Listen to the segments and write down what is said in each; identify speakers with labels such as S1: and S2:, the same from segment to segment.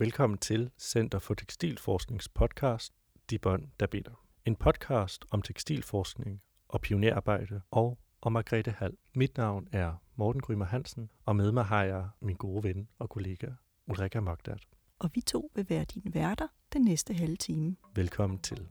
S1: Velkommen til Center for Tekstilforsknings podcast De Bånd, der binder. En podcast om tekstilforskning og pionerarbejde og om Margrethe Hall. Mit navn er Morten Grymer Hansen, og med mig har jeg min gode ven og kollega Ulrika Mogdat.
S2: Og vi to vil være dine værter den næste halve time.
S1: Velkommen til.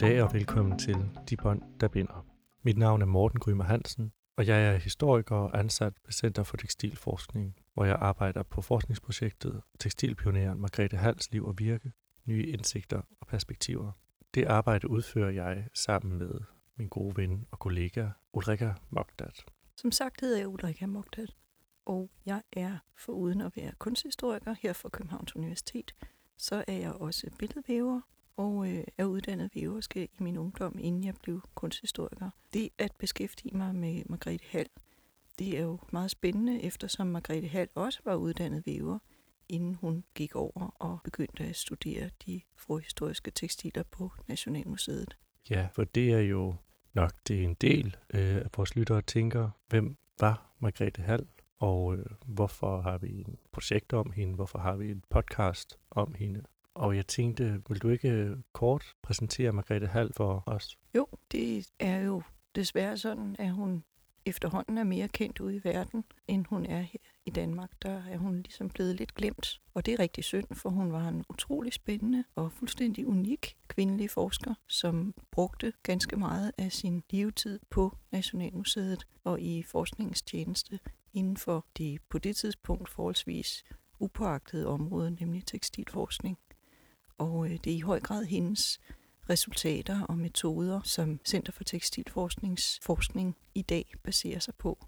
S1: Goddag og velkommen til De Bånd, der binder. Mit navn er Morten Grymer Hansen, og jeg er historiker og ansat ved Center for Tekstilforskning, hvor jeg arbejder på forskningsprojektet Tekstilpioneren Margrethe Hals liv og virke, nye indsigter og perspektiver. Det arbejde udfører jeg sammen med min gode ven og kollega Ulrika Mogdat.
S2: Som sagt hedder jeg Ulrika Mogdat, og jeg er foruden at være kunsthistoriker her fra Københavns Universitet, så er jeg også billedvæver og øh, er uddannet væverske i min ungdom, inden jeg blev kunsthistoriker. Det at beskæftige mig med Margrethe Hall, det er jo meget spændende, eftersom Margrethe Hall også var uddannet væver, inden hun gik over og begyndte at studere de forhistoriske tekstiler på Nationalmuseet.
S1: Ja, for det er jo nok det er en del øh, af vores lyttere tænker, hvem var Margrethe Hall, og øh, hvorfor har vi et projekt om hende, hvorfor har vi en podcast om hende. Og jeg tænkte, vil du ikke øh, kort præsentere Margrethe Hall for os?
S2: Jo, det er jo desværre sådan, at hun efterhånden er mere kendt ude i verden, end hun er her i Danmark. Der er hun ligesom blevet lidt glemt. Og det er rigtig synd, for hun var en utrolig spændende og fuldstændig unik kvindelig forsker, som brugte ganske meget af sin levetid på Nationalmuseet og i forskningstjeneste inden for det på det tidspunkt forholdsvis upåagtede område, nemlig tekstilforskning. Og øh, det er i høj grad hendes resultater og metoder, som Center for Tekstilforsknings forskning i dag baserer sig på.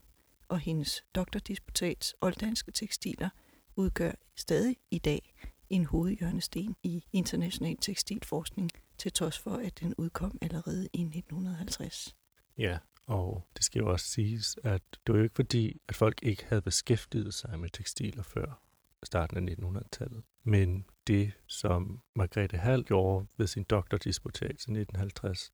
S2: Og hendes doktordisputats Olddanske Tekstiler udgør stadig i dag en hovedhjørnesten i international tekstilforskning, til trods for, at den udkom allerede i 1950.
S1: Ja, og det skal jo også siges, at det var jo ikke fordi, at folk ikke havde beskæftiget sig med tekstiler før starten af 1900-tallet. Men det, som Margrethe Hall gjorde ved sin doktordisputat i 1950,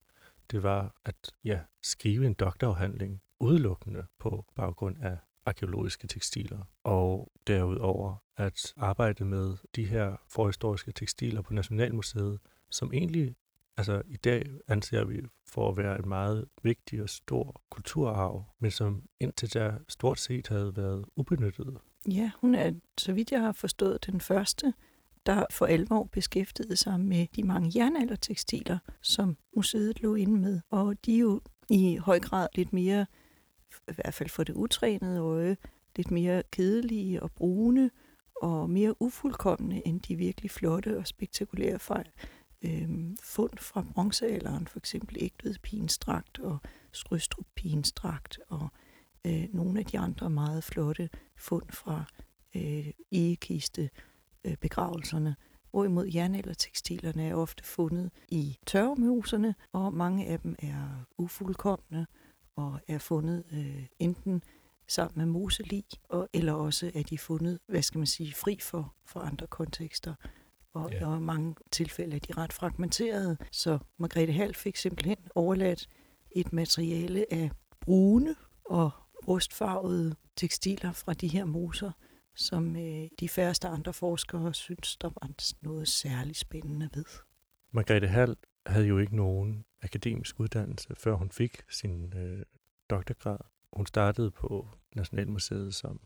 S1: det var at ja, skrive en doktorafhandling udelukkende på baggrund af arkeologiske tekstiler, og derudover at arbejde med de her forhistoriske tekstiler på Nationalmuseet, som egentlig, altså i dag anser vi for at være en meget vigtig og stor kulturarv, men som indtil da stort set havde været ubenyttet.
S2: Ja, hun er, så vidt jeg har forstået, den første, der for alvor beskæftigede sig med de mange jernaldertekstiler, som museet lå inde med. Og de er jo i høj grad lidt mere, i hvert fald for det utrænede øje, lidt mere kedelige og brune og mere ufuldkommende end de virkelig flotte og spektakulære fejl. Øhm, fund fra bronzealderen, for eksempel Ægtved Pinstrakt og Strøstrup Pigenstrakt og øh, nogle af de andre meget flotte fund fra øh, egekiste begravelserne. Hvorimod jernaldertekstilerne er ofte fundet i tørvemoserne, og mange af dem er ufuldkommende og er fundet øh, enten sammen med moselig, og, eller også er de fundet, hvad skal man sige, fri for, for andre kontekster. Og ja. i mange tilfælde er de ret fragmenterede, så Margrethe Hall fik simpelthen overladt et materiale af brune og rustfarvede tekstiler fra de her moser, som øh, de færreste andre forskere synes, der var noget særligt spændende ved.
S1: Margrethe Hall havde jo ikke nogen akademisk uddannelse, før hun fik sin øh, doktorgrad. Hun startede på Nationalmuseet som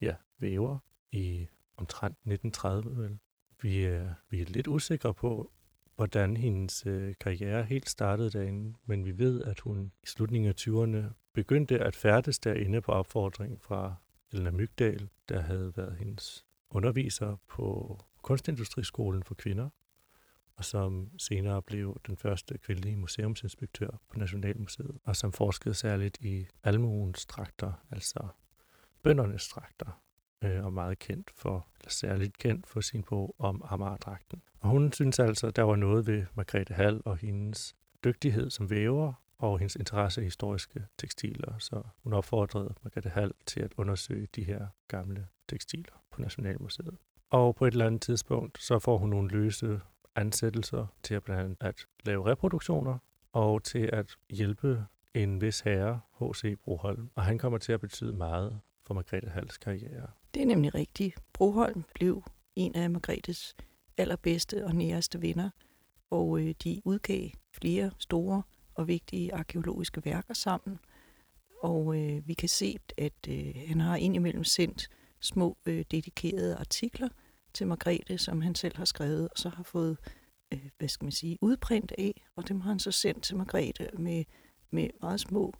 S1: ja, væver i omtrent 1930. Vel. Vi, er, vi er lidt usikre på, hvordan hendes øh, karriere helt startede derinde, men vi ved, at hun i slutningen af 20'erne begyndte at færdes derinde på opfordring fra Elna Mygdal, der havde været hendes underviser på Kunstindustriskolen for kvinder, og som senere blev den første kvindelige museumsinspektør på Nationalmuseet, og som forskede særligt i almuens trakter, altså bøndernes trakter, øh, og meget kendt for, eller særligt kendt for sin bog om Amagerdragten. Og hun synes altså, at der var noget ved Margrethe Hall og hendes dygtighed som væver, og hendes interesse i historiske tekstiler, så hun opfordrede Margrethe Hall til at undersøge de her gamle tekstiler på Nationalmuseet. Og på et eller andet tidspunkt, så får hun nogle løse ansættelser til at blandt andet at lave reproduktioner og til at hjælpe en vis herre, H.C. Broholm. Og han kommer til at betyde meget for Margrethe Hals karriere.
S2: Det er nemlig rigtigt. Broholm blev en af Margrethes allerbedste og næreste venner, og øh, de udgav flere store og vigtige arkeologiske værker sammen. Og øh, vi kan se, at øh, han har indimellem sendt små øh, dedikerede artikler til Margrethe, som han selv har skrevet, og så har fået, øh, hvad skal man sige, udprint af, og dem har han så sendt til Margrethe med, med meget små,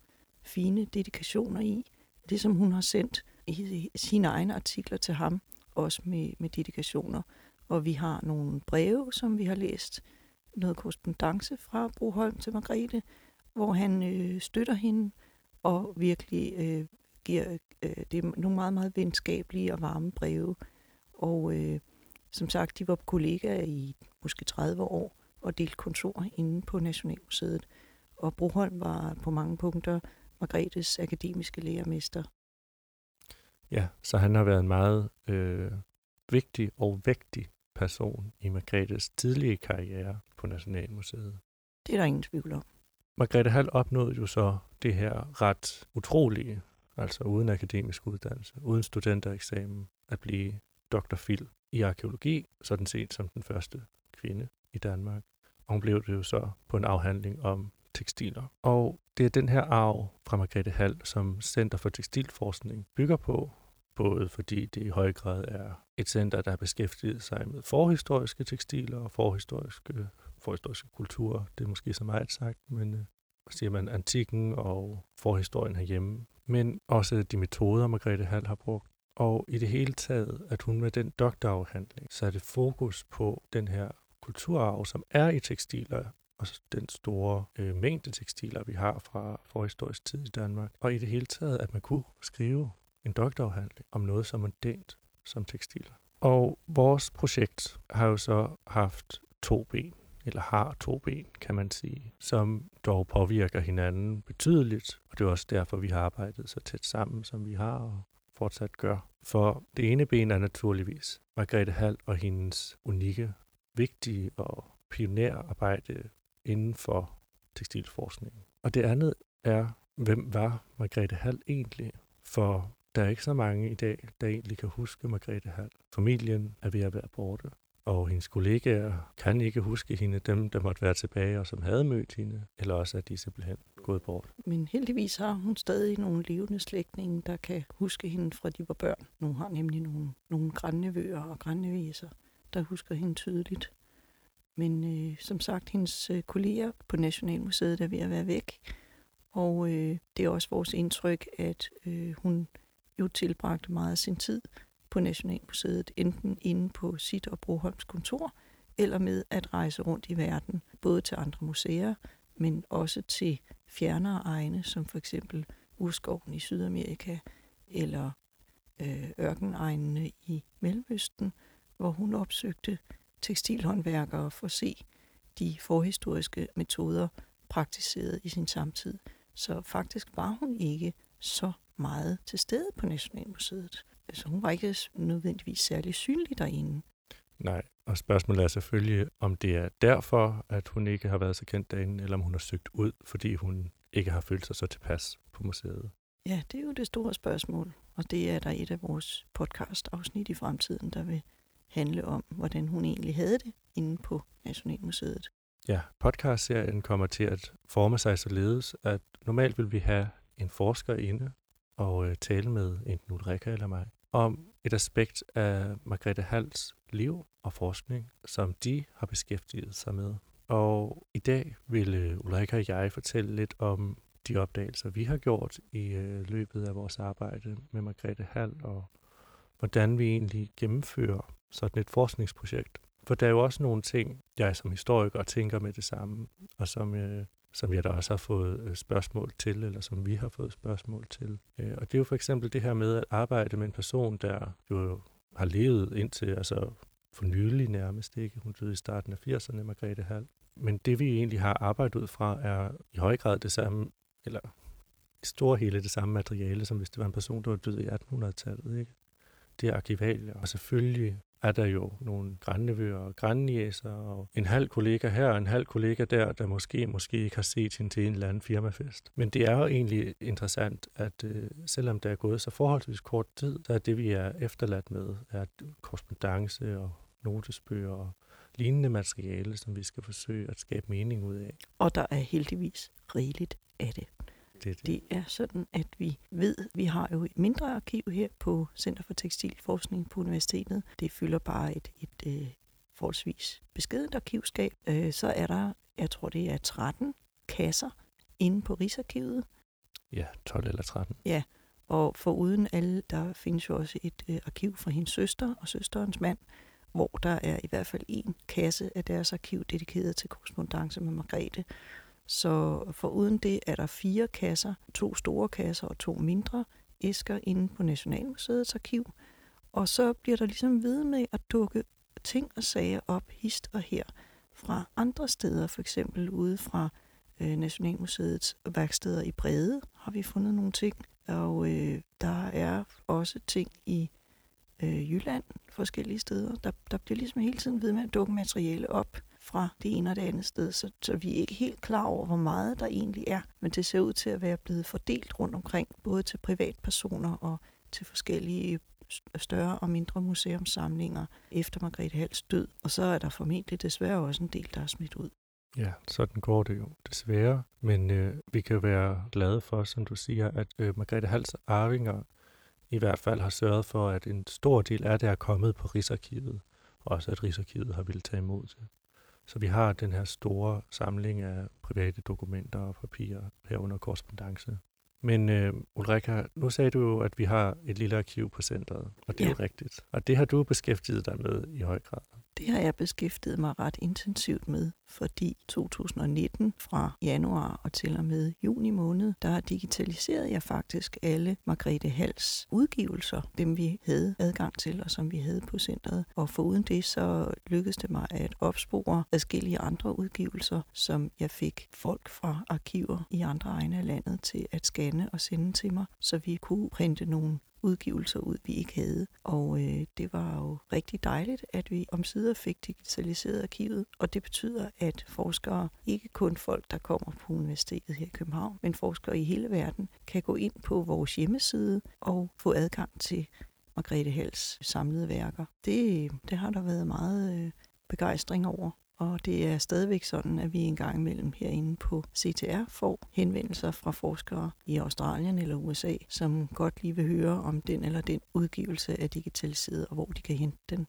S2: fine dedikationer i. Det, som hun har sendt i sine egne artikler til ham, også med, med dedikationer. Og vi har nogle breve, som vi har læst, noget korrespondence fra Broholm til Margrethe, hvor han øh, støtter hende og virkelig øh, giver øh, det er nogle meget, meget venskabelige og varme breve. Og øh, som sagt, de var kollegaer i måske 30 år og delte kontor inde på Nationalmuseet. Og Broholm var på mange punkter Margrethes akademiske lærermester.
S1: Ja, så han har været en meget øh, vigtig og vægtig person i Margrethes tidlige karriere på Nationalmuseet.
S2: Det er der ingen tvivl om.
S1: Margrethe Hall opnåede jo så det her ret utrolige, altså uden akademisk uddannelse, uden studentereksamen, at blive Dr. Phil i arkeologi, sådan set som den første kvinde i Danmark. Og hun blev det jo så på en afhandling om tekstiler. Og det er den her arv fra Margrethe Hall, som Center for Tekstilforskning bygger på, både fordi det i høj grad er et center, der har beskæftiget sig med forhistoriske tekstiler og forhistoriske, forhistoriske kulturer. Det er måske så meget sagt, men øh, siger man antikken og forhistorien herhjemme. Men også de metoder, Margrethe Hall har brugt. Og i det hele taget, at hun med den doktorafhandling satte fokus på den her kulturarv, som er i tekstiler, og den store øh, mængde tekstiler, vi har fra forhistorisk tid i Danmark. Og i det hele taget, at man kunne skrive en doktorafhandling om noget så mondænt som tekstiler. Og vores projekt har jo så haft to ben, eller har to ben, kan man sige, som dog påvirker hinanden betydeligt. Og det er også derfor, vi har arbejdet så tæt sammen, som vi har og fortsat gør. For det ene ben er naturligvis Margrethe Hall og hendes unikke, vigtige og pionerarbejde inden for tekstilforskningen. Og det andet er, hvem var Margrethe Hall egentlig? For der er ikke så mange i dag, der egentlig kan huske Margrethe Hall. Familien er ved at være borte, og hendes kollegaer kan ikke huske hende, dem der måtte være tilbage og som havde mødt hende, eller også er de simpelthen gået bort.
S2: Men heldigvis har hun stadig nogle levende slægtninge, der kan huske hende fra de var børn. Nu har nemlig nogle, nogle grænnevøer og grænneviser, der husker hende tydeligt. Men øh, som sagt, hendes øh, kolleger på Nationalmuseet er ved at være væk. Og øh, det er også vores indtryk, at øh, hun jo tilbragte meget af sin tid på Nationalmuseet, enten inde på sit og Broholms kontor, eller med at rejse rundt i verden, både til andre museer, men også til fjernere egne, som for eksempel urskoven i Sydamerika, eller øh, ørkenegnene i Mellemøsten, hvor hun opsøgte tekstilhåndværkere for at se de forhistoriske metoder praktiseret i sin samtid. Så faktisk var hun ikke så meget til stede på Nationalmuseet. Altså hun var ikke nødvendigvis særlig synlig derinde.
S1: Nej, og spørgsmålet er selvfølgelig, om det er derfor, at hun ikke har været så kendt derinde, eller om hun har søgt ud, fordi hun ikke har følt sig så tilpas på museet.
S2: Ja, det er jo det store spørgsmål, og det er der et af vores podcast-afsnit i fremtiden, der vil handle om, hvordan hun egentlig havde det inde på Nationalmuseet.
S1: Ja, podcastserien kommer til at forme sig således, at normalt vil vi have en forsker inde og øh, tale med enten Ulrika eller mig om et aspekt af Margrethe Hals liv og forskning, som de har beskæftiget sig med. Og i dag vil øh, Ulrika og jeg fortælle lidt om de opdagelser, vi har gjort i øh, løbet af vores arbejde med Margrethe Hall, og hvordan vi egentlig gennemfører sådan et forskningsprojekt. For der er jo også nogle ting, jeg som historiker tænker med det samme, og som, øh, som jeg da også har fået øh, spørgsmål til, eller som vi har fået spørgsmål til. Øh, og det er jo for eksempel det her med at arbejde med en person, der jo har levet indtil, altså for nylig nærmest, ikke? Hun døde i starten af 80'erne, Margrethe Hall. Men det vi egentlig har arbejdet ud fra, er i høj grad det samme, eller i store hele det samme materiale, som hvis det var en person, der var død i 1800-tallet. Ikke? Det er arkivalier, og selvfølgelig er der jo nogle grandnevøer og grandniæser, og en halv kollega her og en halv kollega der, der måske måske ikke har set hende til en eller anden firmafest. Men det er jo egentlig interessant, at øh, selvom der er gået så forholdsvis kort tid, så er det, vi er efterladt med, er korrespondence og notesbøger og lignende materiale, som vi skal forsøge at skabe mening ud af.
S2: Og der er heldigvis rigeligt af det.
S1: Det er, det.
S2: Det er sådan, at vi ved, vi har jo et mindre arkiv her på Center for Tekstilforskning på universitetet. Det fylder bare et, et, et øh, forholdsvis beskedent arkivskab. Øh, så er der, jeg tror det er 13 kasser inde på Rigsarkivet.
S1: Ja, 12 eller 13.
S2: Ja, og for uden alle, der findes jo også et øh, arkiv fra hendes søster og søsterens mand, hvor der er i hvert fald en kasse af deres arkiv dedikeret til korrespondence med Margrethe. Så for uden det er der fire kasser, to store kasser og to mindre æsker inde på Nationalmuseets arkiv. Og så bliver der ligesom ved med at dukke ting og sager op hist og her fra andre steder, for eksempel ude fra øh, Nationalmuseets værksteder i Brede har vi fundet nogle ting, og øh, der er også ting i øh, Jylland forskellige steder. Der, der bliver ligesom hele tiden ved med at dukke materiale op fra det ene og det andet sted, så, så vi er ikke helt klar over, hvor meget der egentlig er. Men det ser ud til at være blevet fordelt rundt omkring, både til privatpersoner og til forskellige øh, større og mindre museumsamlinger efter Margrethe Hals død. Og så er der formentlig desværre også en del, der er smidt ud.
S1: Ja, sådan går det jo desværre. Men øh, vi kan være glade for, som du siger, at øh, Margrethe Hals arvinger i hvert fald har sørget for, at en stor del af det er kommet på Rigsarkivet. Også at Rigsarkivet har ville tage imod det. Så vi har den her store samling af private dokumenter og papirer herunder korrespondence. Men øh, Ulrika, nu sagde du jo, at vi har et lille arkiv på centret, og det ja. er jo rigtigt. Og det har du beskæftiget dig med i høj grad.
S2: Det har jeg beskæftiget mig ret intensivt med, fordi 2019 fra januar og til og med juni måned, der digitaliserede jeg faktisk alle Margrethe Hals udgivelser, dem vi havde adgang til og som vi havde på centret. Og foruden det, så lykkedes det mig at opspore forskellige andre udgivelser, som jeg fik folk fra arkiver i andre egne af landet til at scanne og sende til mig, så vi kunne printe nogle udgivelser ud, vi ikke havde. Og øh, det var jo rigtig dejligt, at vi omsider fik digitaliseret arkivet. Og det betyder, at forskere, ikke kun folk, der kommer på universitetet her i København, men forskere i hele verden, kan gå ind på vores hjemmeside og få adgang til Margrethe Hals samlede værker. Det, det har der været meget øh, begejstring over. Og det er stadigvæk sådan, at vi en gang imellem herinde på CTR får henvendelser fra forskere i Australien eller USA, som godt lige vil høre om den eller den udgivelse er digitaliseret, og hvor de kan hente den.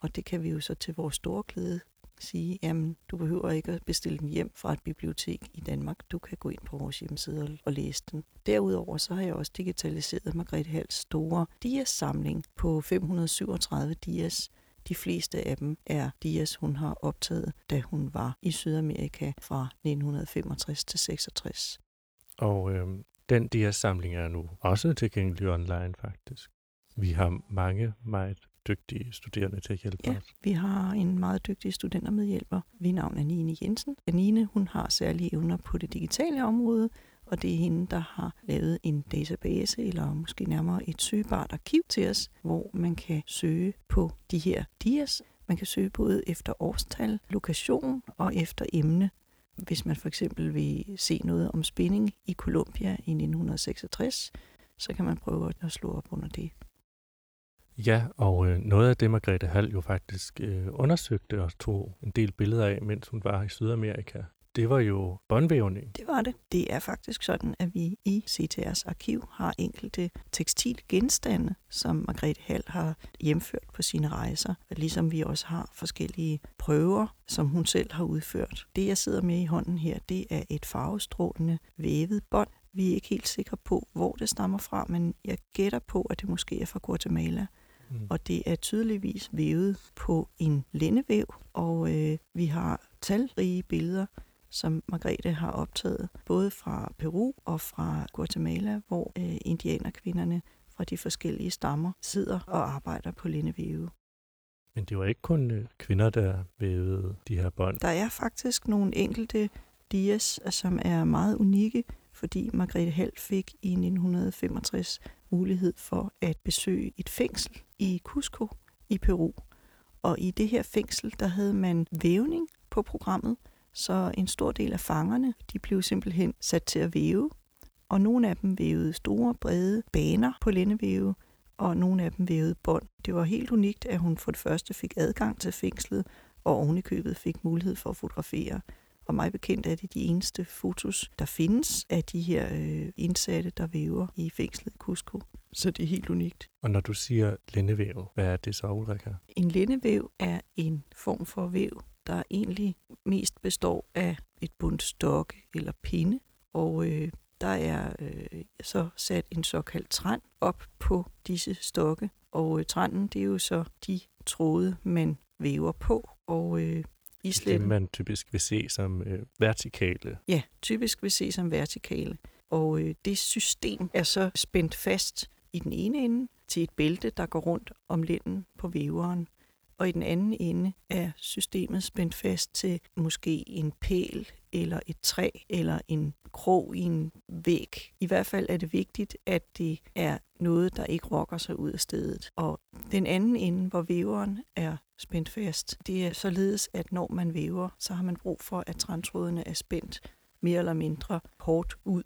S2: Og det kan vi jo så til vores store glæde sige, jamen du behøver ikke at bestille den hjem fra et bibliotek i Danmark. Du kan gå ind på vores hjemmeside og læse den. Derudover så har jeg også digitaliseret Margrethe Hals store dias-samling på 537 dias, de fleste af dem er dias, hun har optaget, da hun var i Sydamerika fra 1965 til 66.
S1: Og øh, den dias-samling er nu også tilgængelig online faktisk. Vi har mange meget dygtige studerende til at hjælpe
S2: ja, os. vi har en meget dygtig studentermedhjælper ved navn af Nine Jensen. Nine hun har særlige evner på det digitale område, og det er hende, der har lavet en database, eller måske nærmere et søgbart arkiv til os, hvor man kan søge på de her dias. Man kan søge både efter årstal, lokation og efter emne. Hvis man for eksempel vil se noget om spænding i Colombia i 1966, så kan man prøve at slå op under det.
S1: Ja, og øh, noget af det, Margrethe Hall jo faktisk øh, undersøgte og tog en del billeder af, mens hun var i Sydamerika, det var jo båndvævning.
S2: Det var det. Det er faktisk sådan, at vi i CTR's arkiv har enkelte tekstilgenstande, som Margrethe Hall har hjemført på sine rejser, ligesom vi også har forskellige prøver, som hun selv har udført. Det, jeg sidder med i hånden her, det er et farvestrålende vævet bånd. Vi er ikke helt sikre på, hvor det stammer fra, men jeg gætter på, at det måske er fra Guatemala. Mm. Og det er tydeligvis vævet på en lændevæv, og øh, vi har talrige billeder som Margrethe har optaget, både fra Peru og fra Guatemala, hvor øh, indianerkvinderne fra de forskellige stammer sidder og arbejder på lindevæve.
S1: Men det var ikke kun øh, kvinder, der vævede de her bånd.
S2: Der er faktisk nogle enkelte dias, som er meget unikke, fordi Margrethe Hall fik i 1965 mulighed for at besøge et fængsel i Cusco i Peru. Og i det her fængsel, der havde man vævning på programmet, så en stor del af fangerne, de blev simpelthen sat til at væve. Og nogle af dem vævede store, brede baner på lændevæve, og nogle af dem vævede bånd. Det var helt unikt, at hun for det første fik adgang til fængslet, og ovenikøbet fik mulighed for at fotografere. Og mig bekendt er det de eneste fotos, der findes af de her øh, indsatte, der væver i fængslet i Cusco. Så det er helt unikt.
S1: Og når du siger lændevæv, hvad er det så, Ulrika?
S2: En lændevæv er en form for væv, der egentlig mest består af et bundt stokke eller pinde. Og øh, der er øh, så sat en såkaldt træn op på disse stokke. Og øh, trænden, det er jo så de tråde, man væver på. Og øh,
S1: islet... Det man typisk vil se som øh, vertikale.
S2: Ja, typisk vil se som vertikale. Og øh, det system er så spændt fast i den ene ende til et bælte, der går rundt om linden på væveren. Og i den anden ende er systemet spændt fast til måske en pæl eller et træ eller en krog i en væg. I hvert fald er det vigtigt, at det er noget, der ikke rokker sig ud af stedet. Og den anden ende, hvor væveren er spændt fast, det er således, at når man væver, så har man brug for, at træntrådene er spændt mere eller mindre hårdt ud.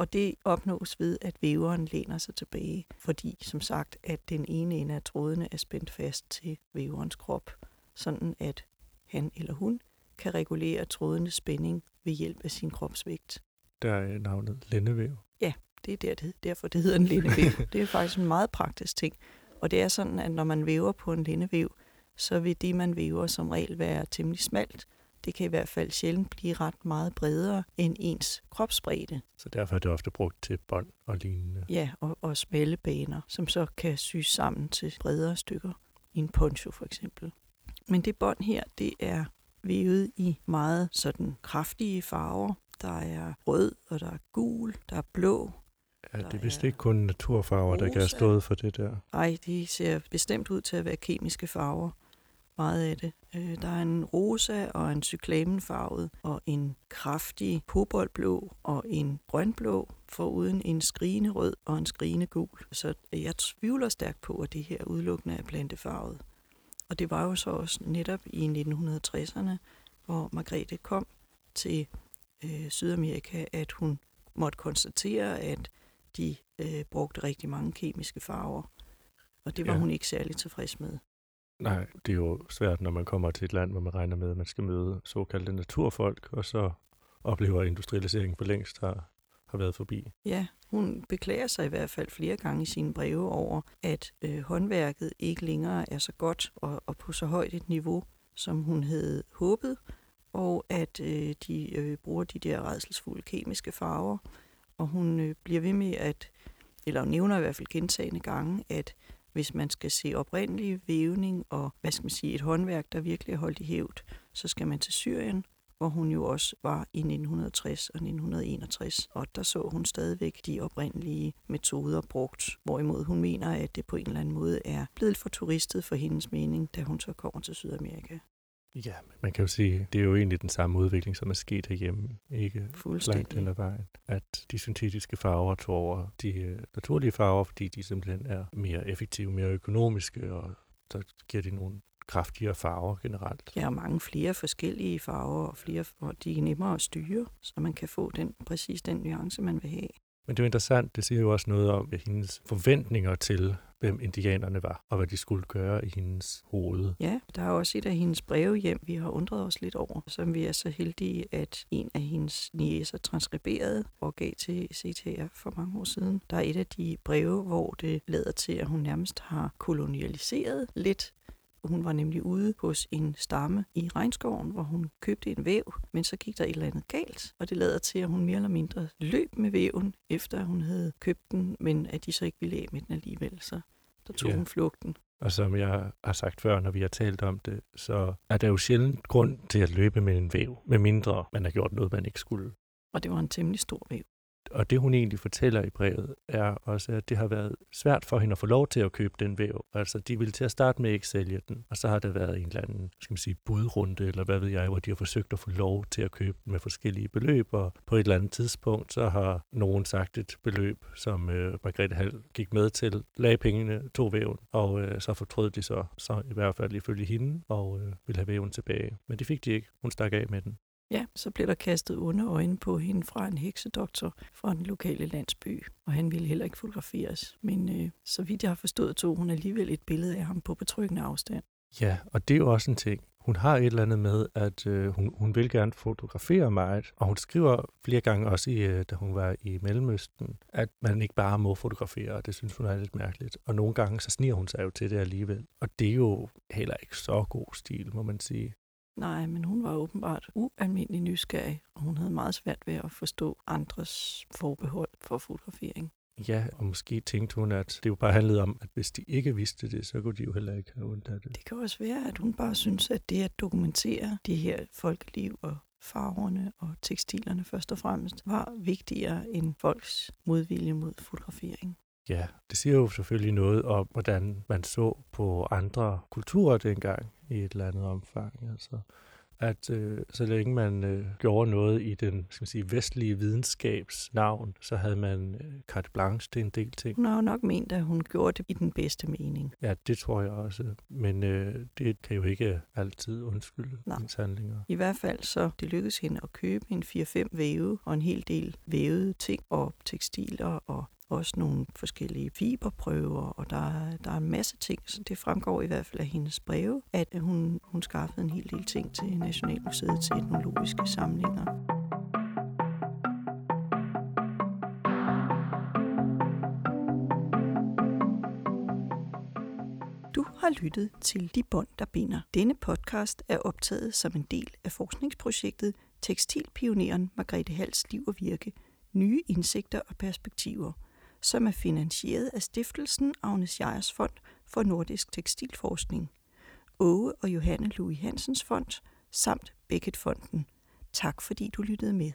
S2: Og det opnås ved, at væveren læner sig tilbage, fordi som sagt, at den ene ende af trådene er spændt fast til væverens krop, sådan at han eller hun kan regulere trådenes spænding ved hjælp af sin kropsvægt.
S1: Der er navnet lændevæv.
S2: Ja, det er der, det, derfor, det hedder en lændevæv. det er faktisk en meget praktisk ting. Og det er sådan, at når man væver på en lændevæv, så vil det, man væver, som regel være temmelig smalt. Det kan i hvert fald sjældent blive ret meget bredere end ens kropsbredde.
S1: Så derfor er det ofte brugt til bånd og lignende.
S2: Ja, og, og smalle baner, som så kan syes sammen til bredere stykker. En poncho for eksempel. Men det bånd her, det er vævet i meget sådan kraftige farver. Der er rød, og der er gul, der er blå.
S1: Ja, det er vist ikke kun naturfarver, rosa. der kan have stået for det der.
S2: Nej, de ser bestemt ud til at være kemiske farver. Meget af det. Øh, der er en rosa og en cyklamenfarvet og en kraftig koboldblå og en grønblå, foruden en skrigende rød og en skrigende gul. Så jeg tvivler stærkt på, at det her udelukkende er plantefarvet. Og det var jo så også netop i 1960'erne, hvor Margrethe kom til øh, Sydamerika, at hun måtte konstatere, at de øh, brugte rigtig mange kemiske farver. Og det var ja. hun ikke særlig tilfreds med.
S1: Nej, det er jo svært, når man kommer til et land, hvor man regner med, at man skal møde såkaldte naturfolk, og så oplever industrialiseringen for længst har, har været forbi.
S2: Ja, hun beklager sig i hvert fald flere gange i sine breve over, at øh, håndværket ikke længere er så godt og, og på så højt et niveau, som hun havde håbet, og at øh, de øh, bruger de der redselsfulde kemiske farver. Og hun øh, bliver ved med at, eller nævner i hvert fald gentagende gange, at hvis man skal se oprindelig vævning og hvad skal man sige, et håndværk, der virkelig er holdt i hævd, så skal man til Syrien, hvor hun jo også var i 1960 og 1961, og der så hun stadigvæk de oprindelige metoder brugt, hvorimod hun mener, at det på en eller anden måde er blevet for turistet for hendes mening, da hun så kommer til Sydamerika.
S1: Ja, man kan jo sige, det er jo egentlig den samme udvikling, som er sket herhjemme, ikke langt hen ad vejen. At de syntetiske farver tog over de øh, naturlige farver, fordi de simpelthen er mere effektive, mere økonomiske, og så giver de nogle kraftigere farver generelt.
S2: Ja, og mange flere forskellige farver, og, flere, og de er nemmere at styre, så man kan få den præcis den nuance, man vil have.
S1: Men det er jo interessant, det siger jo også noget om hendes forventninger til, hvem indianerne var, og hvad de skulle gøre i hendes hoved.
S2: Ja, der er også et af hendes breve hjem, vi har undret os lidt over, som vi er så heldige, at en af hendes niæser transkriberede og gav til CTR for mange år siden. Der er et af de breve, hvor det lader til, at hun nærmest har kolonialiseret lidt hun var nemlig ude hos en stamme i regnskoven, hvor hun købte en væv, men så gik der et eller andet galt, og det lader til, at hun mere eller mindre løb med væven, efter hun havde købt den, men at de så ikke ville af med den alligevel, så der tog ja. hun flugten.
S1: Og som jeg har sagt før, når vi har talt om det, så er der jo sjældent grund til at løbe med en væv, med mindre man har gjort noget, man ikke skulle.
S2: Og det var en temmelig stor væv
S1: og det hun egentlig fortæller i brevet, er også, at det har været svært for hende at få lov til at købe den væv. Altså, de ville til at starte med ikke sælge den, og så har der været en eller anden, skal man sige, budrunde, eller hvad ved jeg, hvor de har forsøgt at få lov til at købe den med forskellige beløb, og på et eller andet tidspunkt, så har nogen sagt et beløb, som øh, Margrethe Hall gik med til, lagde pengene, tog væven, og øh, så fortrød de så, så i hvert fald ifølge hende, og øh, ville have væven tilbage. Men det fik de ikke. Hun stak af med den.
S2: Ja, så blev der kastet onde øjne på hende fra en heksedoktor fra den lokale landsby, og han ville heller ikke fotograferes. Men øh, så vidt jeg har forstået, tog hun alligevel et billede af ham på betryggende afstand.
S1: Ja, og det er jo også en ting. Hun har et eller andet med, at øh, hun, hun vil gerne fotografere meget, og hun skriver flere gange også, i, øh, da hun var i Mellemøsten, at man ikke bare må fotografere, og det synes hun er lidt mærkeligt. Og nogle gange så sniger hun sig jo til det alligevel. Og det er jo heller ikke så god stil, må man sige.
S2: Nej, men hun var åbenbart ualmindelig nysgerrig, og hun havde meget svært ved at forstå andres forbehold for fotografering.
S1: Ja, og måske tænkte hun, at det jo bare handlede om, at hvis de ikke vidste det, så kunne de jo heller ikke have ondt af det.
S2: Det kan også være, at hun bare synes, at det at dokumentere det her folkeliv og farverne og tekstilerne først og fremmest var vigtigere end folks modvilje mod fotografering.
S1: Ja, det siger jo selvfølgelig noget om, hvordan man så på andre kulturer dengang i et eller andet omfang. Altså, at øh, så længe man øh, gjorde noget i den skal man sige, vestlige videnskabs navn, så havde man øh, carte blanche til en del ting.
S2: Hun har jo nok ment, at hun gjorde det i den bedste mening.
S1: Ja, det tror jeg også. Men øh, det kan jo ikke altid undskylde
S2: Nej.
S1: hendes handlinger.
S2: I hvert fald så det lykkedes hende at købe en 4-5 væve og en hel del vævede ting og tekstiler og også nogle forskellige fiberprøver, og der, der er en masse ting, så det fremgår i hvert fald af hendes breve, at hun, hun skaffede en hel del ting til Nationalmuseet til etnologiske samlinger. Du har lyttet til De Bånd, der binder. Denne podcast er optaget som en del af forskningsprojektet Tekstilpioneren Margrethe Hals liv og virke, nye indsigter og perspektiver, som er finansieret af Stiftelsen Agnes Jejers Fond for Nordisk Tekstilforskning, Åge og Johanne Louis Hansens Fond samt Beckett Fonden. Tak fordi du lyttede med.